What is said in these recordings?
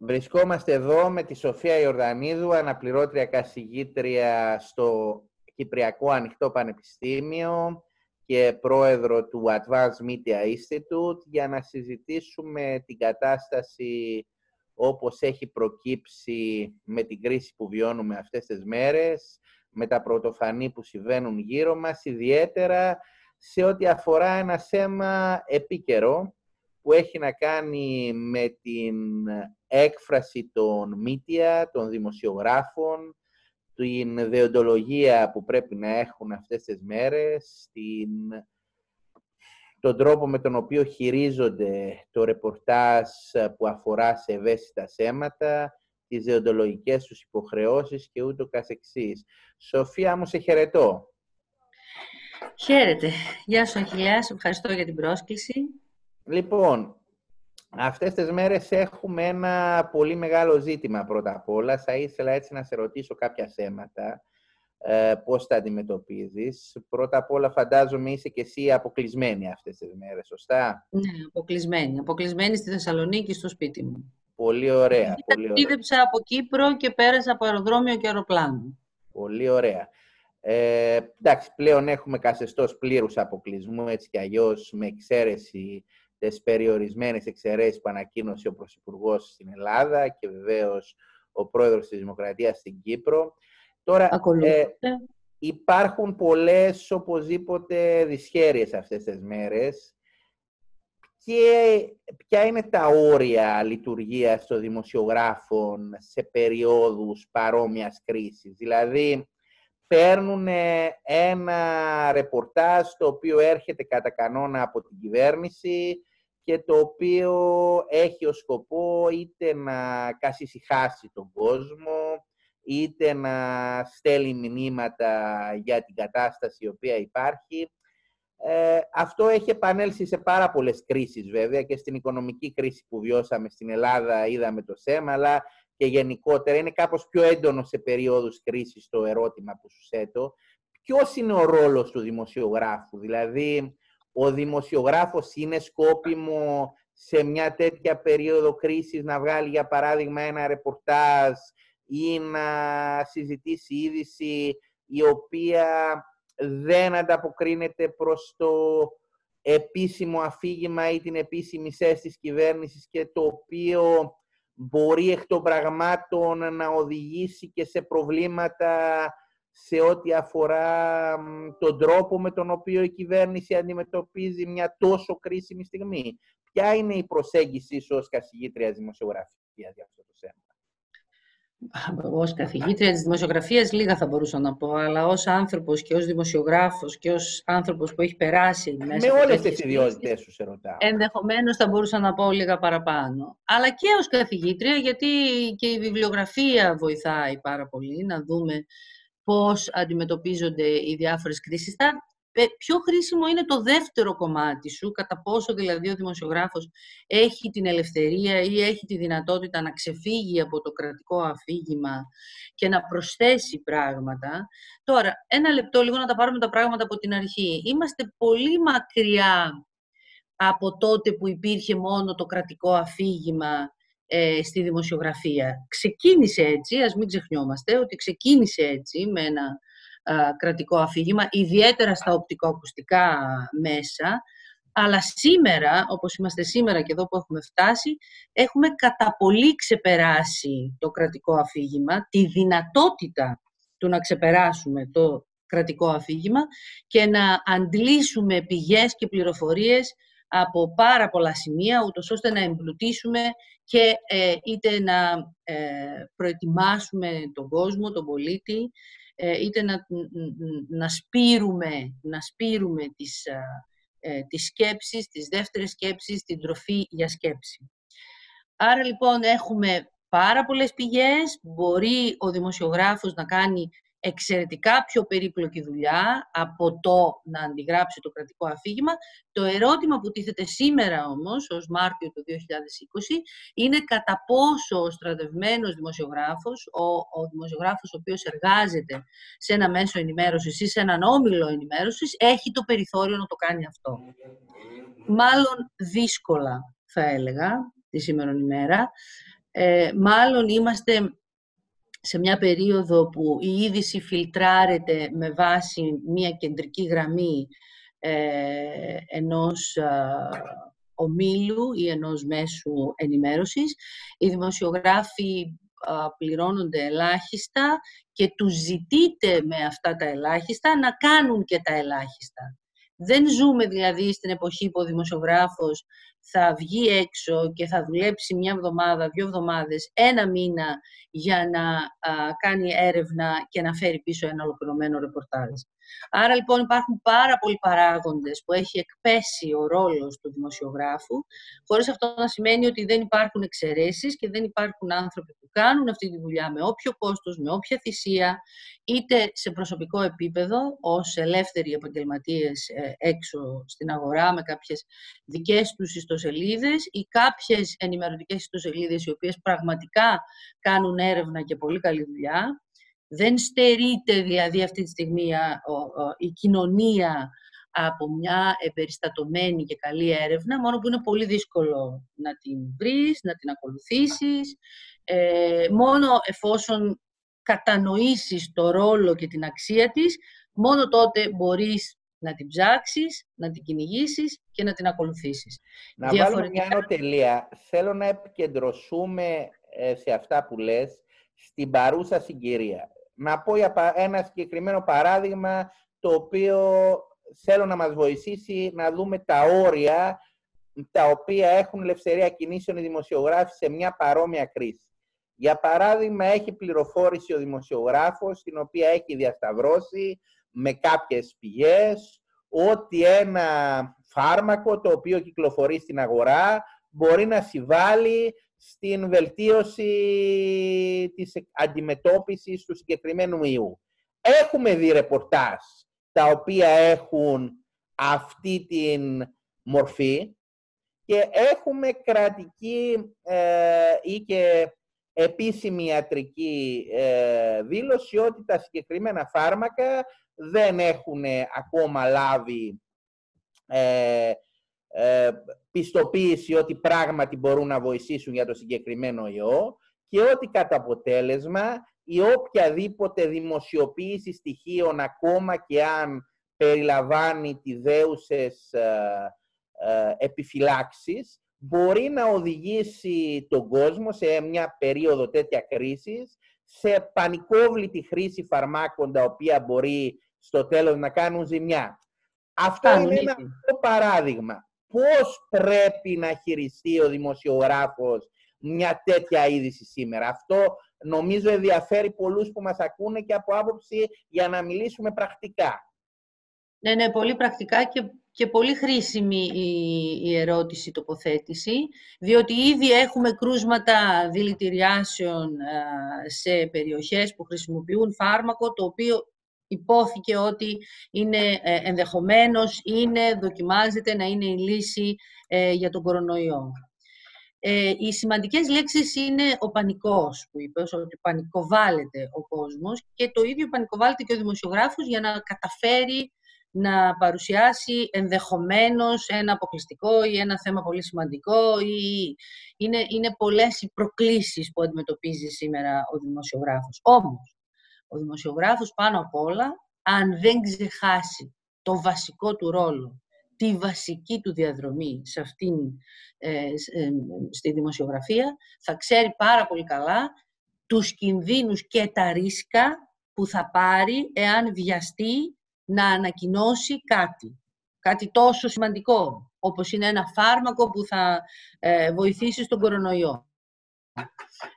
Βρισκόμαστε εδώ με τη Σοφία Ιορδανίδου, αναπληρώτρια καθηγήτρια στο Κυπριακό Ανοιχτό Πανεπιστήμιο και πρόεδρο του Advanced Media Institute για να συζητήσουμε την κατάσταση όπως έχει προκύψει με την κρίση που βιώνουμε αυτές τις μέρες, με τα πρωτοφανή που συμβαίνουν γύρω μας, ιδιαίτερα σε ό,τι αφορά ένα θέμα επίκαιρο που έχει να κάνει με την έκφραση των μύτια, των δημοσιογράφων, την δεοντολογία που πρέπει να έχουν αυτές τις μέρες, την... τον τρόπο με τον οποίο χειρίζονται το ρεπορτάζ που αφορά σε ευαίσθητα θέματα, τις δεοντολογικές τους υποχρεώσεις και ούτω καθεξής. Σοφία μου, σε χαιρετώ. Χαίρετε. Γεια σου, Αχιλιά. ευχαριστώ για την πρόσκληση. Λοιπόν, αυτές τις μέρες έχουμε ένα πολύ μεγάλο ζήτημα πρώτα απ' όλα. Θα ήθελα έτσι να σε ρωτήσω κάποια θέματα. Ε, πώς τα αντιμετωπίζεις. Πρώτα απ' όλα φαντάζομαι είσαι και εσύ αποκλεισμένη αυτές τις μέρες, σωστά; Ναι, αποκλεισμένη. Αποκλεισμένη στη Θεσσαλονίκη, στο σπίτι μου. Πολύ ωραία. Ταξίδεψα από Κύπρο και πέρασα από αεροδρόμιο και αεροπλάνο. Πολύ ωραία. Ε, εντάξει, πλέον έχουμε καθεστώς πλήρους αποκλεισμού, έτσι κι αλλιώς με εξαίρεση τις περιορισμένες εξαιρέσεις που ανακοίνωσε ο Πρωθυπουργός στην Ελλάδα και βεβαίως ο Πρόεδρος της Δημοκρατίας στην Κύπρο. Τώρα, ε, υπάρχουν πολλές οπωσδήποτε δυσχέρειες αυτές τις μέρες και ποια είναι τα όρια λειτουργίας των δημοσιογράφων σε περίοδους παρόμοιας κρίσης; Δηλαδή, παίρνουν ένα ρεπορτάζ το οποίο έρχεται κατά κανόνα από την κυβέρνηση και το οποίο έχει ως σκοπό είτε να καθησυχάσει τον κόσμο, είτε να στέλνει μηνύματα για την κατάσταση η οποία υπάρχει. Ε, αυτό έχει επανέλθει σε πάρα πολλές κρίσεις βέβαια και στην οικονομική κρίση που βιώσαμε στην Ελλάδα είδαμε το θέμα, αλλά και γενικότερα είναι κάπως πιο έντονο σε περίοδους κρίσης το ερώτημα που σου θέτω. Ποιος είναι ο ρόλος του δημοσιογράφου, δηλαδή ο δημοσιογράφος είναι σκόπιμο σε μια τέτοια περίοδο κρίσης να βγάλει για παράδειγμα ένα ρεπορτάζ ή να συζητήσει είδηση η οποία δεν ανταποκρίνεται προς το επίσημο αφήγημα ή την επίσημη θέση της κυβέρνησης και το οποίο μπορεί εκ των πραγμάτων να οδηγήσει και σε προβλήματα σε ό,τι αφορά τον τρόπο με τον οποίο η κυβέρνηση αντιμετωπίζει μια τόσο κρίσιμη στιγμή. Ποια είναι η προσέγγιση σου ως καθηγήτρια δημοσιογραφίας για αυτό το θέμα; Εγώ ως καθηγήτρια της δημοσιογραφίας λίγα θα μπορούσα να πω, αλλά ως άνθρωπος και ως δημοσιογράφος και ως άνθρωπος που έχει περάσει μέσα Με όλες τις ιδιότητες σου σε ρωτάω. Ενδεχομένως θα μπορούσα να πω λίγα παραπάνω. Αλλά και ως καθηγήτρια, γιατί και η βιβλιογραφία βοηθάει πάρα πολύ να δούμε πώς αντιμετωπίζονται οι διάφορες κρίσεις. πιο χρήσιμο είναι το δεύτερο κομμάτι σου, κατά πόσο δηλαδή ο δημοσιογράφος έχει την ελευθερία ή έχει τη δυνατότητα να ξεφύγει από το κρατικό αφήγημα και να προσθέσει πράγματα. Τώρα, ένα λεπτό λίγο να τα πάρουμε τα πράγματα από την αρχή. Είμαστε πολύ μακριά από τότε που υπήρχε μόνο το κρατικό αφήγημα ε, στη δημοσιογραφία. Ξεκίνησε έτσι, ας μην ξεχνιόμαστε, ότι ξεκίνησε έτσι με ένα κρατικό αφήγημα, ιδιαίτερα στα οπτικοακουστικά μέσα, αλλά σήμερα, όπως είμαστε σήμερα και εδώ που έχουμε φτάσει, έχουμε κατά πολύ ξεπεράσει το κρατικό αφήγημα, τη δυνατότητα του να ξεπεράσουμε το κρατικό αφήγημα και να αντλήσουμε πηγές και πληροφορίες από πάρα πολλά σημεία, ούτως ώστε να εμπλουτίσουμε και ε, είτε να ε, προετοιμάσουμε τον κόσμο, τον πολίτη, ε, είτε να, να, σπείρουμε, να σπείρουμε τις, ε, τις σκέψεις, τις δεύτερες σκέψεις, την τροφή για σκέψη. Άρα λοιπόν έχουμε πάρα πολλές πηγές, μπορεί ο δημοσιογράφος να κάνει εξαιρετικά πιο περίπλοκη δουλειά από το να αντιγράψει το κρατικό αφήγημα. Το ερώτημα που τίθεται σήμερα όμως, ως Μάρτιο του 2020, είναι κατά πόσο ο στρατευμένος δημοσιογράφος, ο, ο δημοσιογράφος ο οποίος εργάζεται σε ένα μέσο ενημέρωσης ή σε έναν όμιλο ενημέρωσης, έχει το περιθώριο να το κάνει αυτό. Μάλλον δύσκολα, θα έλεγα, τη σήμερα ημέρα. Ε, μάλλον είμαστε σε μια περίοδο που η είδηση φιλτράρεται με βάση μια κεντρική γραμμή ε, ενός ομίλου ή ενός μέσου ενημέρωσης. Οι δημοσιογράφοι πληρώνονται ελάχιστα και τους ζητείτε με αυτά τα ελάχιστα να κάνουν και τα ελάχιστα. Δεν ζούμε δηλαδή στην εποχή που ο δημοσιογράφος θα βγει έξω και θα δουλέψει μια εβδομάδα, δύο εβδομάδες, ένα μήνα για να κάνει έρευνα και να φέρει πίσω ένα ολοκληρωμένο ρεπορτάζ. Άρα λοιπόν υπάρχουν πάρα πολλοί παράγοντες που έχει εκπέσει ο ρόλος του δημοσιογράφου, χωρίς αυτό να σημαίνει ότι δεν υπάρχουν εξαιρέσεις και δεν υπάρχουν άνθρωποι που κάνουν αυτή τη δουλειά με όποιο κόστος, με όποια θυσία, είτε σε προσωπικό επίπεδο, ως ελεύθεροι επαγγελματίες ε, έξω στην αγορά, με κάποιες δικές τους ιστοσελίδες ή κάποιες ενημερωτικές ιστοσελίδες οι οποίες πραγματικά κάνουν έρευνα και πολύ καλή δουλειά. Δεν στερείται δηλαδή αυτή τη στιγμή η κοινωνία από μια εμπεριστατωμένη και καλή έρευνα, μόνο που είναι πολύ δύσκολο να την βρεις, να την ακολουθήσεις, ε, μόνο εφόσον κατανοήσεις το ρόλο και την αξία της, μόνο τότε μπορείς να την ψάξεις, να την κυνηγήσεις και να την ακολουθήσεις. Να Διαφορετικά... βάλουμε μια τελεία. Θέλω να επικεντρωσούμε ε, σε αυτά που λες στην παρούσα συγκυρία να πω για ένα συγκεκριμένο παράδειγμα το οποίο θέλω να μας βοηθήσει να δούμε τα όρια τα οποία έχουν ελευθερία κινήσεων οι δημοσιογράφοι σε μια παρόμοια κρίση. Για παράδειγμα, έχει πληροφόρηση ο δημοσιογράφος, την οποία έχει διασταυρώσει με κάποιες πηγές, ότι ένα φάρμακο το οποίο κυκλοφορεί στην αγορά μπορεί να συμβάλλει στην βελτίωση της αντιμετώπισης του συγκεκριμένου ιού. Έχουμε δει ρεπορτάζ τα οποία έχουν αυτή την μορφή και έχουμε κρατική ε, ή και επίσημη ιατρική ε, δήλωση ότι τα συγκεκριμένα φάρμακα δεν έχουν ακόμα λάβει ε, ε, πιστοποίηση ότι πράγματι μπορούν να βοηθήσουν για το συγκεκριμένο ιό και ότι κατά αποτέλεσμα η οποιαδήποτε δημοσιοποίηση στοιχείων ακόμα και αν περιλαμβάνει τη δέουσες ε, ε, επιφυλάξεις μπορεί να οδηγήσει τον κόσμο σε μια περίοδο τέτοια κρίσης σε πανικόβλητη χρήση φαρμάκων τα οποία μπορεί στο τέλος να κάνουν ζημιά. Αυτό είναι ένα παράδειγμα πώς πρέπει να χειριστεί ο δημοσιογράφος μια τέτοια είδηση σήμερα. Αυτό νομίζω ενδιαφέρει πολλούς που μας ακούνε και από άποψη για να μιλήσουμε πρακτικά. Ναι, ναι, πολύ πρακτικά και, και πολύ χρήσιμη η, η ερώτηση, τοποθέτηση, διότι ήδη έχουμε κρούσματα δηλητηριάσεων σε περιοχές που χρησιμοποιούν φάρμακο, το οποίο υπόθηκε ότι είναι ε, ενδεχομένως, είναι, δοκιμάζεται να είναι η λύση ε, για τον κορονοϊό. Ε, οι σημαντικές λέξεις είναι ο πανικός, που είπες, ότι πανικοβάλλεται ο κόσμος και το ίδιο πανικοβάλλεται και ο δημοσιογράφος για να καταφέρει να παρουσιάσει ενδεχομένως ένα αποκλειστικό ή ένα θέμα πολύ σημαντικό ή είναι, είναι πολλές οι προκλήσεις που αντιμετωπίζει σήμερα ο δημοσιογράφος. Όμως, ο δημοσιογράφος πάνω απ' όλα, αν δεν ξεχάσει το βασικό του ρόλο, τη βασική του διαδρομή σε αυτήν, ε, ε, στη δημοσιογραφία, θα ξέρει πάρα πολύ καλά τους κινδύνους και τα ρίσκα που θα πάρει εάν βιαστεί να ανακοινώσει κάτι. Κάτι τόσο σημαντικό, όπως είναι ένα φάρμακο που θα ε, βοηθήσει στον κορονοϊό.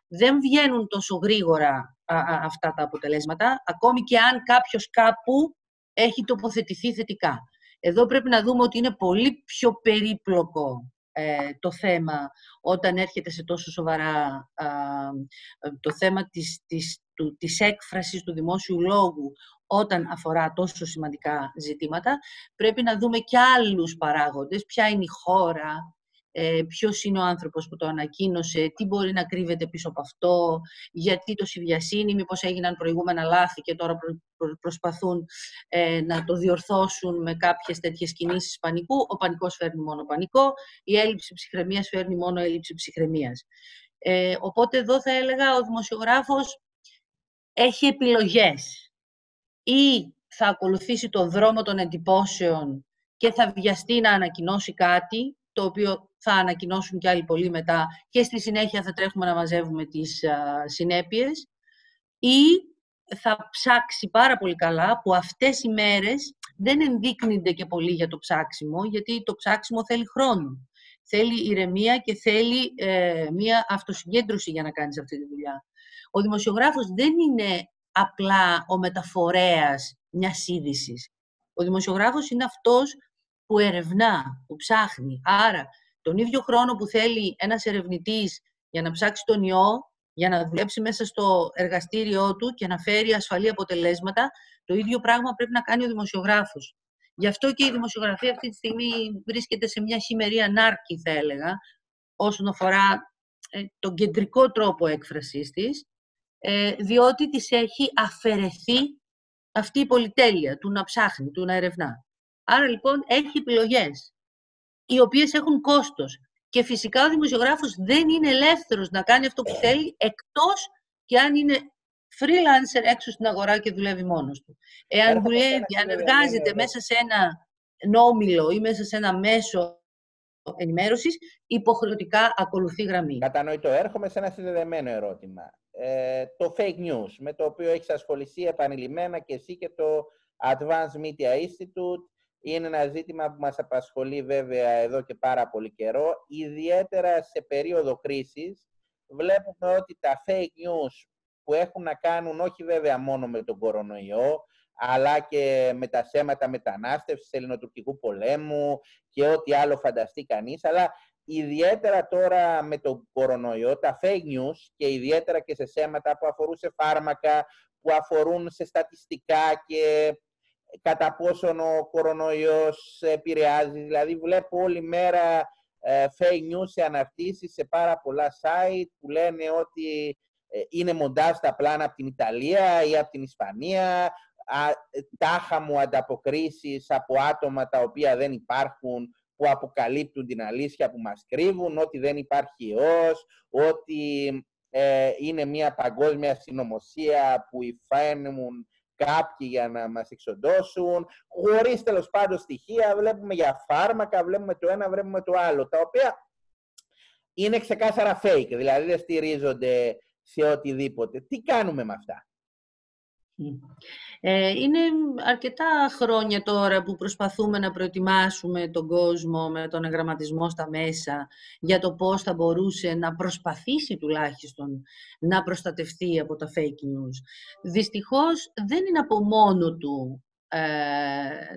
Δεν βγαίνουν τόσο γρήγορα αυτά τα αποτελέσματα, ακόμη και αν κάποιος κάπου έχει τοποθετηθεί θετικά. Εδώ πρέπει να δούμε ότι είναι πολύ πιο περίπλοκο ε, το θέμα όταν έρχεται σε τόσο σοβαρά το θέμα της, της, του, της έκφρασης του δημόσιου λόγου όταν αφορά τόσο σημαντικά ζητήματα. Πρέπει να δούμε και άλλους παράγοντες, ποια είναι η χώρα, ε, ποιος είναι ο άνθρωπος που το ανακοίνωσε, τι μπορεί να κρύβεται πίσω από αυτό, γιατί το συμβιασύνει, μήπως έγιναν προηγούμενα λάθη και τώρα προσπαθούν ε, να το διορθώσουν με κάποιες τέτοιες κινήσεις πανικού. Ο πανικός φέρνει μόνο πανικό, η έλλειψη ψυχραιμίας φέρνει μόνο έλλειψη ψυχραιμίας. Ε, οπότε εδώ θα έλεγα ο δημοσιογράφος έχει επιλογές. Ή θα ακολουθήσει το δρόμο των εντυπώσεων και θα βιαστεί να ανακοινώσει κάτι, το οποίο θα ανακοινώσουν κι άλλοι πολύ μετά και στη συνέχεια θα τρέχουμε να μαζεύουμε τις α, συνέπειες ή θα ψάξει πάρα πολύ καλά, που αυτές οι μέρες δεν ενδείκνυνται και πολύ για το ψάξιμο, γιατί το ψάξιμο θέλει χρόνο. Θέλει ηρεμία και θέλει ε, μία αυτοσυγκέντρωση για να κάνεις αυτή τη δουλειά. Ο δημοσιογράφος δεν είναι απλά ο μεταφορέας μιας είδησης. Ο δημοσιογράφος είναι αυτός που ερευνά, που ψάχνει. Άρα, τον ίδιο χρόνο που θέλει ένας ερευνητής για να ψάξει τον ιό, για να δουλέψει μέσα στο εργαστήριό του και να φέρει ασφαλή αποτελέσματα, το ίδιο πράγμα πρέπει να κάνει ο δημοσιογράφος. Γι' αυτό και η δημοσιογραφία αυτή τη στιγμή βρίσκεται σε μια χειμερή ανάρκη, θα έλεγα, όσον αφορά ε, τον κεντρικό τρόπο έκφρασής της, ε, διότι της έχει αφαιρεθεί αυτή η πολυτέλεια του να ψάχνει, του να ερευνά. Άρα λοιπόν έχει επιλογές, οι οποίες έχουν κόστος. Και φυσικά ο δημοσιογράφος δεν είναι ελεύθερος να κάνει αυτό που θέλει, εκτός και αν είναι freelancer έξω στην αγορά και δουλεύει μόνος του. Εάν δουλεύει, αν εργάζεται μέσα σε ένα νόμιλο ή μέσα σε ένα μέσο ενημέρωσης, υποχρεωτικά ακολουθεί γραμμή. Κατανοητό. Έρχομαι σε ένα συνδεδεμένο ερώτημα. Ε, το fake news, με το οποίο έχεις ασχοληθεί επανειλημμένα και εσύ και το Advanced Media Institute, είναι ένα ζήτημα που μας απασχολεί βέβαια εδώ και πάρα πολύ καιρό. Ιδιαίτερα σε περίοδο κρίσης βλέπουμε ότι τα fake news που έχουν να κάνουν όχι βέβαια μόνο με τον κορονοϊό, αλλά και με τα σέματα μετανάστευσης, ελληνοτουρκικού πολέμου και ό,τι άλλο φανταστεί κανείς, αλλά ιδιαίτερα τώρα με τον κορονοϊό, τα fake news και ιδιαίτερα και σε σέματα που αφορούν σε φάρμακα, που αφορούν σε στατιστικά και κατά πόσον ο κορονοϊός επηρεάζει. Δηλαδή βλέπω όλη μέρα ε, fake news σε αναρτήσεις σε πάρα πολλά site που λένε ότι ε, είναι μοντάζ τα πλάνα από την Ιταλία ή από την Ισπανία, τάχα μου ανταποκρίσεις από άτομα τα οποία δεν υπάρχουν, που αποκαλύπτουν την αλήθεια που μας κρύβουν, ότι δεν υπάρχει ιός, ότι ε, είναι μια παγκόσμια συνωμοσία που υφαίνουν κάποιοι για να μας εξοντώσουν, χωρίς τέλος πάντων στοιχεία, βλέπουμε για φάρμακα, βλέπουμε το ένα, βλέπουμε το άλλο, τα οποία είναι ξεκάθαρα fake, δηλαδή δεν στηρίζονται σε οτιδήποτε. Τι κάνουμε με αυτά; Ε, είναι αρκετά χρόνια τώρα που προσπαθούμε να προετοιμάσουμε τον κόσμο με τον εγγραμματισμό στα μέσα για το πώς θα μπορούσε να προσπαθήσει τουλάχιστον να προστατευτεί από τα fake news. Δυστυχώς δεν είναι από μόνο του ε,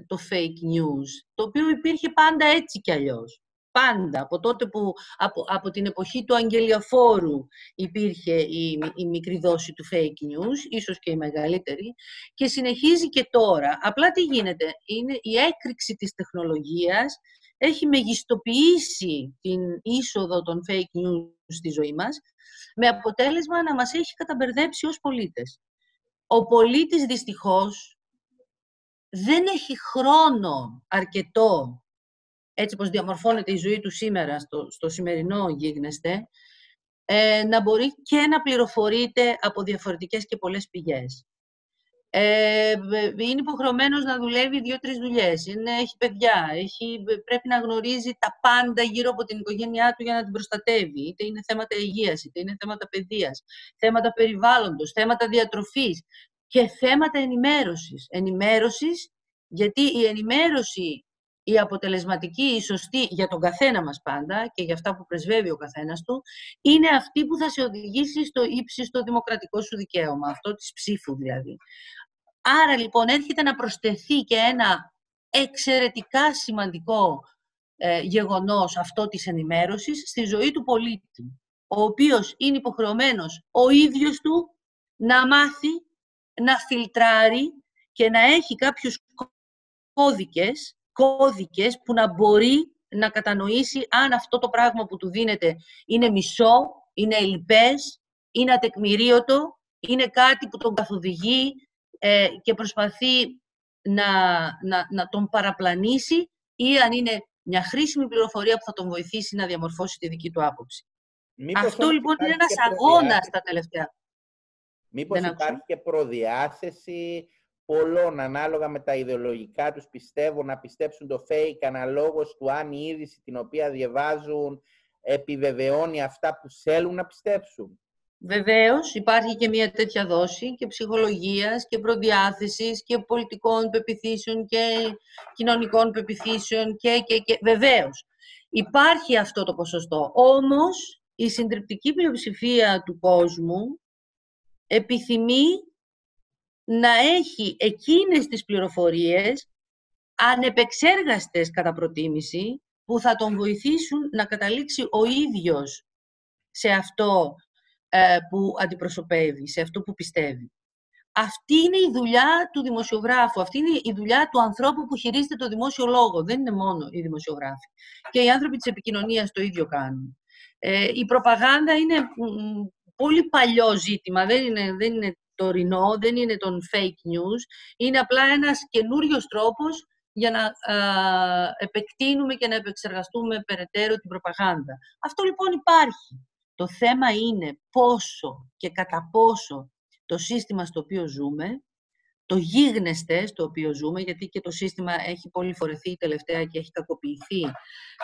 το fake news, το οποίο υπήρχε πάντα έτσι κι αλλιώς πάντα. Από τότε που, από, από την εποχή του αγγελιοφόρου υπήρχε η, η μικρή δόση του fake news, ίσως και η μεγαλύτερη, και συνεχίζει και τώρα. Απλά τι γίνεται, είναι η έκρηξη της τεχνολογίας έχει μεγιστοποιήσει την είσοδο των fake news στη ζωή μας, με αποτέλεσμα να μας έχει καταμπερδέψει ως πολίτες. Ο πολίτης δυστυχώς δεν έχει χρόνο αρκετό έτσι όπως διαμορφώνεται η ζωή του σήμερα, στο, στο σημερινό γίγνεσθε, ε, να μπορεί και να πληροφορείται από διαφορετικές και πολλές πηγές. Ε, είναι υποχρεωμένος να δουλεύει δύο-τρεις δουλειές. Έχει παιδιά. Έχει, πρέπει να γνωρίζει τα πάντα γύρω από την οικογένειά του για να την προστατεύει. Είτε είναι θέματα υγείας, είτε είναι θέματα παιδείας, θέματα περιβάλλοντος, θέματα διατροφής και θέματα ενημέρωσης. Ενημέρωσης, γιατί η ενημέρωση η αποτελεσματική, η σωστή για τον καθένα μας πάντα και για αυτά που πρεσβεύει ο καθένας του, είναι αυτή που θα σε οδηγήσει στο ύψιστο δημοκρατικό σου δικαίωμα, αυτό της ψήφου δηλαδή. Άρα λοιπόν έρχεται να προσθεθεί και ένα εξαιρετικά σημαντικό ε, γεγονός αυτό της ενημέρωσης στη ζωή του πολίτη, ο οποίος είναι υποχρεωμένος ο ίδιος του να μάθει, να φιλτράρει και να έχει κάποιους κώδικες κώδικες που να μπορεί να κατανοήσει αν αυτό το πράγμα που του δίνεται είναι μισό, είναι ελλειπές, είναι ατεκμηρίωτο, είναι κάτι που τον καθοδηγεί ε, και προσπαθεί να, να, να τον παραπλανήσει ή αν είναι μια χρήσιμη πληροφορία που θα τον βοηθήσει να διαμορφώσει τη δική του άποψη. Αυτό λοιπόν είναι ένας αγώνας τα τελευταία. Μήπως υπάρχει και προδιάθεση πολλών ανάλογα με τα ιδεολογικά τους πιστεύω να πιστέψουν το fake αναλόγως του αν η είδηση την οποία διαβάζουν επιβεβαιώνει αυτά που θέλουν να πιστέψουν. Βεβαίως υπάρχει και μια τέτοια δόση και ψυχολογίας και προδιάθεσης και πολιτικών πεπιθήσεων και κοινωνικών πεπιθήσεων και, και, και. Βεβαίως υπάρχει αυτό το ποσοστό. Όμως η συντριπτική πλειοψηφία του κόσμου επιθυμεί να έχει εκείνες τις πληροφορίες ανεπεξέργαστες κατά προτίμηση που θα τον βοηθήσουν να καταλήξει ο ίδιος σε αυτό ε, που αντιπροσωπεύει, σε αυτό που πιστεύει. Αυτή είναι η δουλειά του δημοσιογράφου, αυτή είναι η δουλειά του ανθρώπου που χειρίζεται το δημόσιο λόγο. Δεν είναι μόνο οι δημοσιογράφοι. Και οι άνθρωποι της επικοινωνίας το ίδιο κάνουν. Ε, η προπαγάνδα είναι πολύ παλιό ζήτημα, δεν είναι, δεν είναι τωρινό, δεν είναι τον fake news. Είναι απλά ένας καινούριος τρόπος για να επεκτείνουμε και να επεξεργαστούμε περαιτέρω την προπαγάνδα. Αυτό λοιπόν υπάρχει. Το θέμα είναι πόσο και κατά πόσο το σύστημα στο οποίο ζούμε, το γίγνεσθε στο οποίο ζούμε, γιατί και το σύστημα έχει πολύ φορεθεί τελευταία και έχει κακοποιηθεί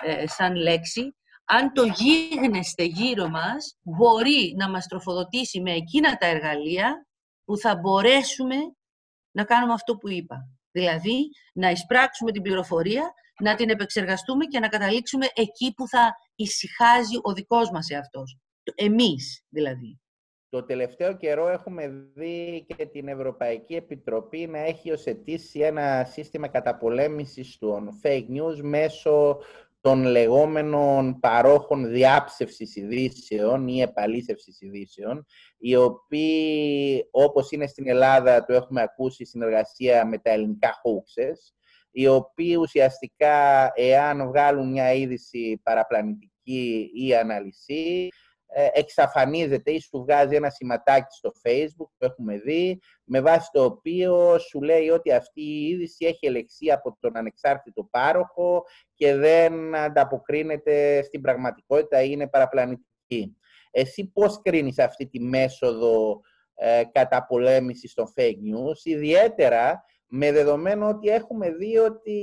ε, σαν λέξη, αν το γίγνεσθε γύρω μας μπορεί να μας τροφοδοτήσει με εκείνα τα εργαλεία που θα μπορέσουμε να κάνουμε αυτό που είπα. Δηλαδή, να εισπράξουμε την πληροφορία, να την επεξεργαστούμε και να καταλήξουμε εκεί που θα ησυχάζει ο δικός μας εαυτός. Εμείς, δηλαδή. Το τελευταίο καιρό έχουμε δει και την Ευρωπαϊκή Επιτροπή να έχει ως ένα σύστημα καταπολέμησης των fake news μέσω των λεγόμενων παρόχων διάψευσης ειδήσεων ή επαλήθευσης ειδήσεων, οι οποίοι, όπως είναι στην Ελλάδα, το έχουμε ακούσει, συνεργασία με τα ελληνικά hoaxes, οι οποίοι ουσιαστικά, εάν βγάλουν μια είδηση παραπλανητική ή αναλυσή, ε, εξαφανίζεται ή σου βγάζει ένα σηματάκι στο facebook που έχουμε δει, με βάση το οποίο σου λέει ότι αυτή η είδηση έχει ελεξεί από τον ανεξάρτητο πάροχο και δεν ανταποκρίνεται στην πραγματικότητα ή είναι παραπλανητική. Εσύ πώς κρίνεις αυτή τη μέσοδο ε, καταπολέμησης των fake news, ιδιαίτερα με δεδομένο ότι έχουμε δει ότι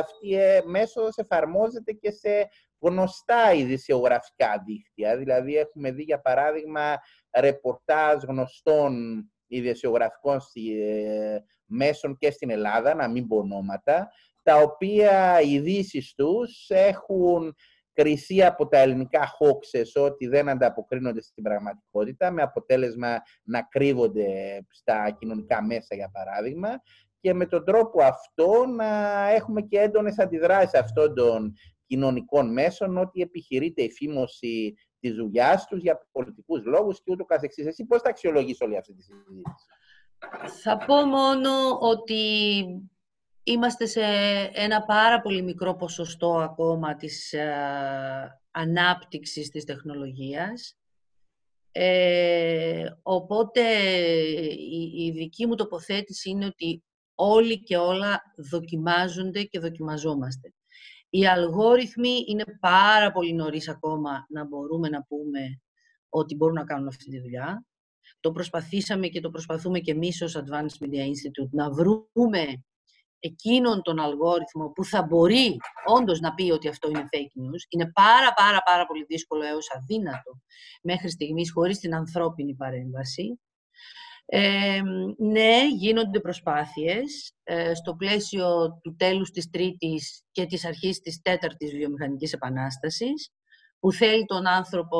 αυτή η ε, μέθοδος εφαρμόζεται και σε γνωστά ειδησιογραφικά δίκτυα. Δηλαδή έχουμε δει για παράδειγμα ρεπορτάζ γνωστών ειδησιογραφικών ε, μέσων και στην Ελλάδα, να μην πω ονόματα, τα οποία οι ειδήσεις τους έχουν κριθεί από τα ελληνικά χόξες ότι δεν ανταποκρίνονται στην πραγματικότητα, με αποτέλεσμα να κρύβονται στα κοινωνικά μέσα, για παράδειγμα, και με τον τρόπο αυτό να έχουμε και έντονες αντιδράσεις αυτών των κοινωνικών μέσων ότι επιχειρείται η φήμωση της δουλειάς τους για πολιτικούς λόγους και ούτω καθεξής. Εσύ πώς θα αξιολογείς όλη αυτή τη συζήτηση; Θα πω μόνο ότι είμαστε σε ένα πάρα πολύ μικρό ποσοστό ακόμα της ε, ανάπτυξης της τεχνολογίας. Ε, οπότε η, η δική μου τοποθέτηση είναι ότι όλοι και όλα δοκιμάζονται και δοκιμαζόμαστε. Οι αλγόριθμοι είναι πάρα πολύ νωρίς ακόμα να μπορούμε να πούμε ότι μπορούν να κάνουν αυτή τη δουλειά. Το προσπαθήσαμε και το προσπαθούμε και εμείς ως Advanced Media Institute να βρούμε εκείνον τον αλγόριθμο που θα μπορεί όντως να πει ότι αυτό είναι fake news. Είναι πάρα πάρα πάρα πολύ δύσκολο έως αδύνατο μέχρι στιγμής χωρίς την ανθρώπινη παρέμβαση ναι, γίνονται προσπάθειες ε, στο πλαίσιο του τέλους της Τρίτης και της αρχής της Τέταρτης Βιομηχανικής Επανάστασης, που θέλει τον άνθρωπο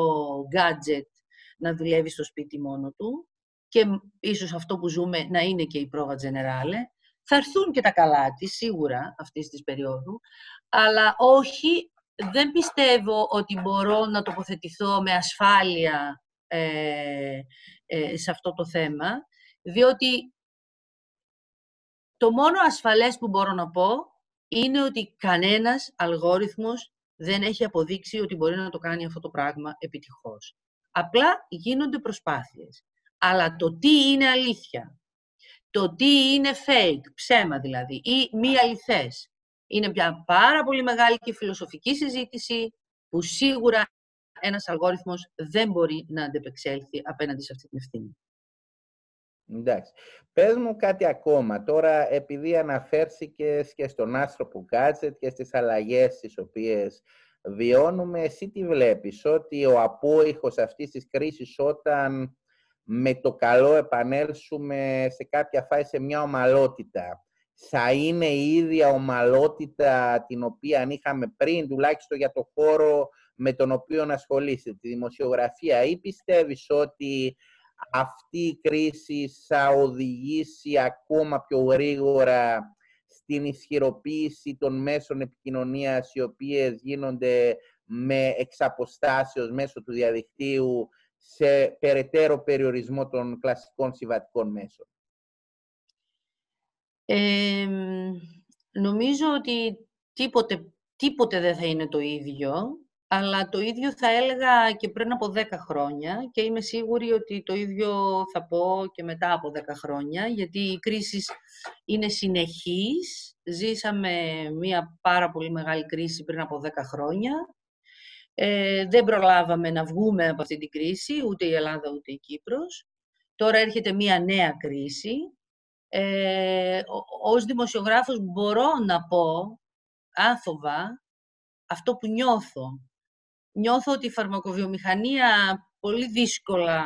gadget να δουλεύει στο σπίτι μόνο του και ίσως αυτό που ζούμε να είναι και η πρόβα generale. Θα έρθουν και τα καλά της, σίγουρα, αυτής της περίοδου, αλλά όχι, δεν πιστεύω ότι μπορώ να τοποθετηθώ με ασφάλεια ε, ε, σε αυτό το θέμα, διότι το μόνο ασφαλές που μπορώ να πω είναι ότι κανένας αλγόριθμος δεν έχει αποδείξει ότι μπορεί να το κάνει αυτό το πράγμα επιτυχώς. Απλά γίνονται προσπάθειες. Αλλά το τι είναι αλήθεια, το τι είναι fake, ψέμα δηλαδή, ή μη αληθές, είναι μια πάρα πολύ μεγάλη και φιλοσοφική συζήτηση που σίγουρα ένας αλγόριθμος δεν μπορεί να αντεπεξέλθει απέναντι σε αυτή την ευθύνη. Εντάξει. Πες μου κάτι ακόμα. Τώρα, επειδή αναφέρθηκες και στον άνθρωπο gadget και στις αλλαγές τις οποίες βιώνουμε, εσύ τι βλέπεις, ότι ο απόϊχος αυτής της κρίσης όταν με το καλό επανέλθουμε σε κάποια φάση σε μια ομαλότητα, θα είναι η ίδια ομαλότητα την οποία είχαμε πριν, τουλάχιστον για το χώρο με τον οποίο ασχολείσαι, τη δημοσιογραφία, ή πιστεύεις ότι αυτή η κρίση θα οδηγήσει ακόμα πιο γρήγορα στην ισχυροποίηση των μέσων επικοινωνίας οι οποίες γίνονται με εξαποστάσεως μέσω του διαδικτύου σε περαιτέρω περιορισμό των κλασικών συμβατικών μέσων; νομίζω ότι τίποτε, τίποτε δεν θα είναι το ίδιο αλλά το ίδιο θα έλεγα και πριν από 10 χρόνια και είμαι σίγουρη ότι το ίδιο θα πω και μετά από 10 χρόνια, γιατί η κρίση είναι συνεχής. Ζήσαμε μία πάρα πολύ μεγάλη κρίση πριν από 10 χρόνια. Ε, δεν προλάβαμε να βγούμε από αυτή την κρίση, ούτε η Ελλάδα ούτε η Κύπρος. Τώρα έρχεται μία νέα κρίση. Ε, ως δημοσιογράφος μπορώ να πω άφοβα αυτό που νιώθω νιώθω ότι η φαρμακοβιομηχανία πολύ δύσκολα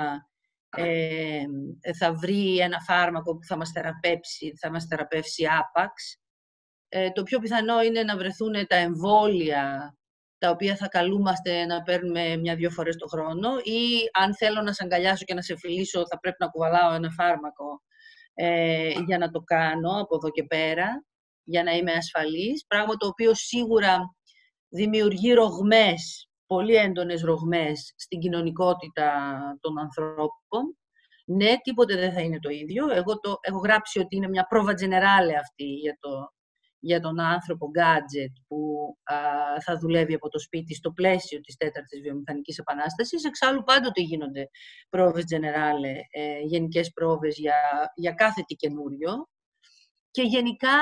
ε, θα βρει ένα φάρμακο που θα μας θεραπεύσει, θα μας θεραπεύσει άπαξ. Ε, το πιο πιθανό είναι να βρεθούν τα εμβόλια τα οποία θα καλούμαστε να παίρνουμε μια-δυο φορές το χρόνο ή αν θέλω να σε αγκαλιάσω και να σε φιλήσω θα πρέπει να κουβαλάω ένα φάρμακο ε, για να το κάνω από εδώ και πέρα, για να είμαι ασφαλής. Πράγμα το οποίο σίγουρα δημιουργεί ρογμές πολύ έντονες ρογμές στην κοινωνικότητα των ανθρώπων. Ναι, τίποτε δεν θα είναι το ίδιο. Εγώ το έχω γράψει ότι είναι μια πρόβα generale αυτή για, το, για τον άνθρωπο gadget που θα δουλεύει από το σπίτι στο πλαίσιο της τέταρτης βιομηχανικής επανάστασης. Εξάλλου πάντοτε γίνονται πρόβες generale, ε, γενικές πρόβες για, για κάθε τι καινούριο. Και γενικά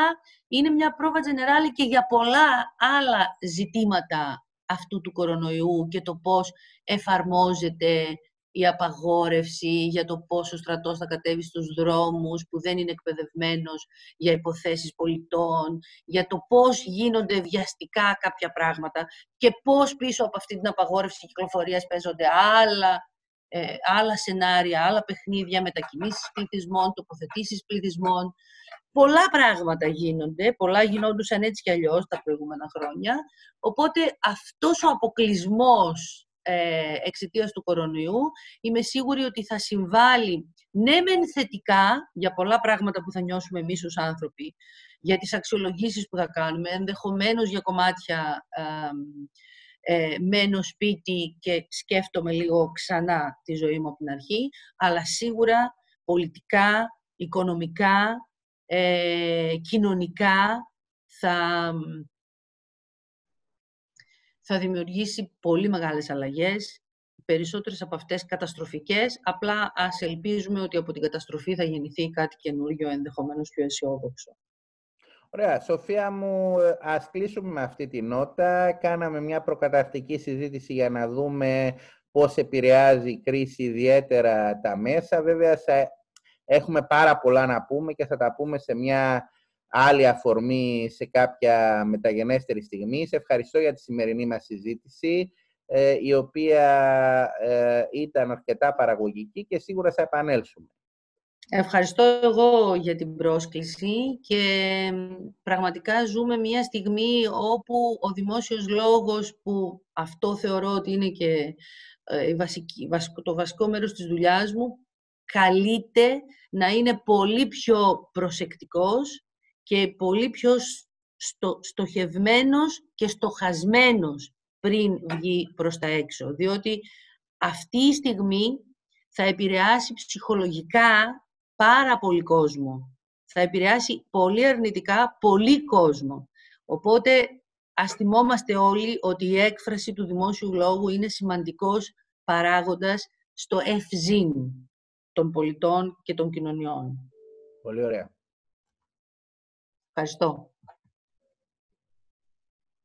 είναι μια πρόβα generale και για πολλά άλλα ζητήματα αυτού του κορονοϊού και το πώς εφαρμόζεται η απαγόρευση για το πώς ο στρατός θα κατέβει στους δρόμους που δεν είναι εκπαιδευμένος για υποθέσεις πολιτών, για το πώς γίνονται βιαστικά κάποια πράγματα και πώς πίσω από αυτή την απαγόρευση κυκλοφορίας παίζονται άλλα, ε, άλλα σενάρια, άλλα παιχνίδια, μετακινήσεις πληθυσμών, τοποθετήσεις πληθυσμών. Πολλά πράγματα γίνονται, πολλά γινόντουσαν έτσι κι αλλιώς τα προηγούμενα χρόνια. Οπότε αυτός ο αποκλεισμός ε, εξαιτίας του κορονοϊού είμαι σίγουρη ότι θα συμβάλλει ναι μεν θετικά για πολλά πράγματα που θα νιώσουμε εμείς ως άνθρωποι, για τις αξιολογήσεις που θα κάνουμε, ενδεχομένως για κομμάτια ε, μένω σπίτι και σκέφτομαι λίγο ξανά τη ζωή μου από την αρχή, αλλά σίγουρα πολιτικά, οικονομικά, ε, κοινωνικά θα, θα δημιουργήσει πολύ μεγάλες αλλαγές, περισσότερες από αυτές καταστροφικές, απλά ας ελπίζουμε ότι από την καταστροφή θα γεννηθεί κάτι καινούριο, ενδεχομένως πιο αισιόδοξο. Ωραία. Σοφία μου, ας κλείσουμε με αυτή τη νότα. Κάναμε μια προκαταρκτική συζήτηση για να δούμε πώς επηρεάζει η κρίση ιδιαίτερα τα μέσα. Βέβαια, έχουμε πάρα πολλά να πούμε και θα τα πούμε σε μια άλλη αφορμή σε κάποια μεταγενέστερη στιγμή. Σε ευχαριστώ για τη σημερινή μας συζήτηση, ε, η οποία ε, ήταν αρκετά παραγωγική και σίγουρα θα επανέλθουμε. Ευχαριστώ εγώ για την πρόσκληση και πραγματικά ζούμε μια στιγμή όπου ο δημόσιος λόγος που αυτό θεωρώ ότι είναι και ε, το βασικό μέρος της δουλειάς μου καλείται να είναι πολύ πιο προσεκτικός και πολύ πιο στο, στοχευμένος και στοχασμένος πριν βγει προς τα έξω. Διότι αυτή η στιγμή θα επηρεάσει ψυχολογικά πάρα πολύ κόσμο. Θα επηρεάσει πολύ αρνητικά πολύ κόσμο. Οπότε ας θυμόμαστε όλοι ότι η έκφραση του δημόσιου λόγου είναι σημαντικός παράγοντας στο ευζήν των πολιτών και των κοινωνιών. Πολύ ωραία. Ευχαριστώ.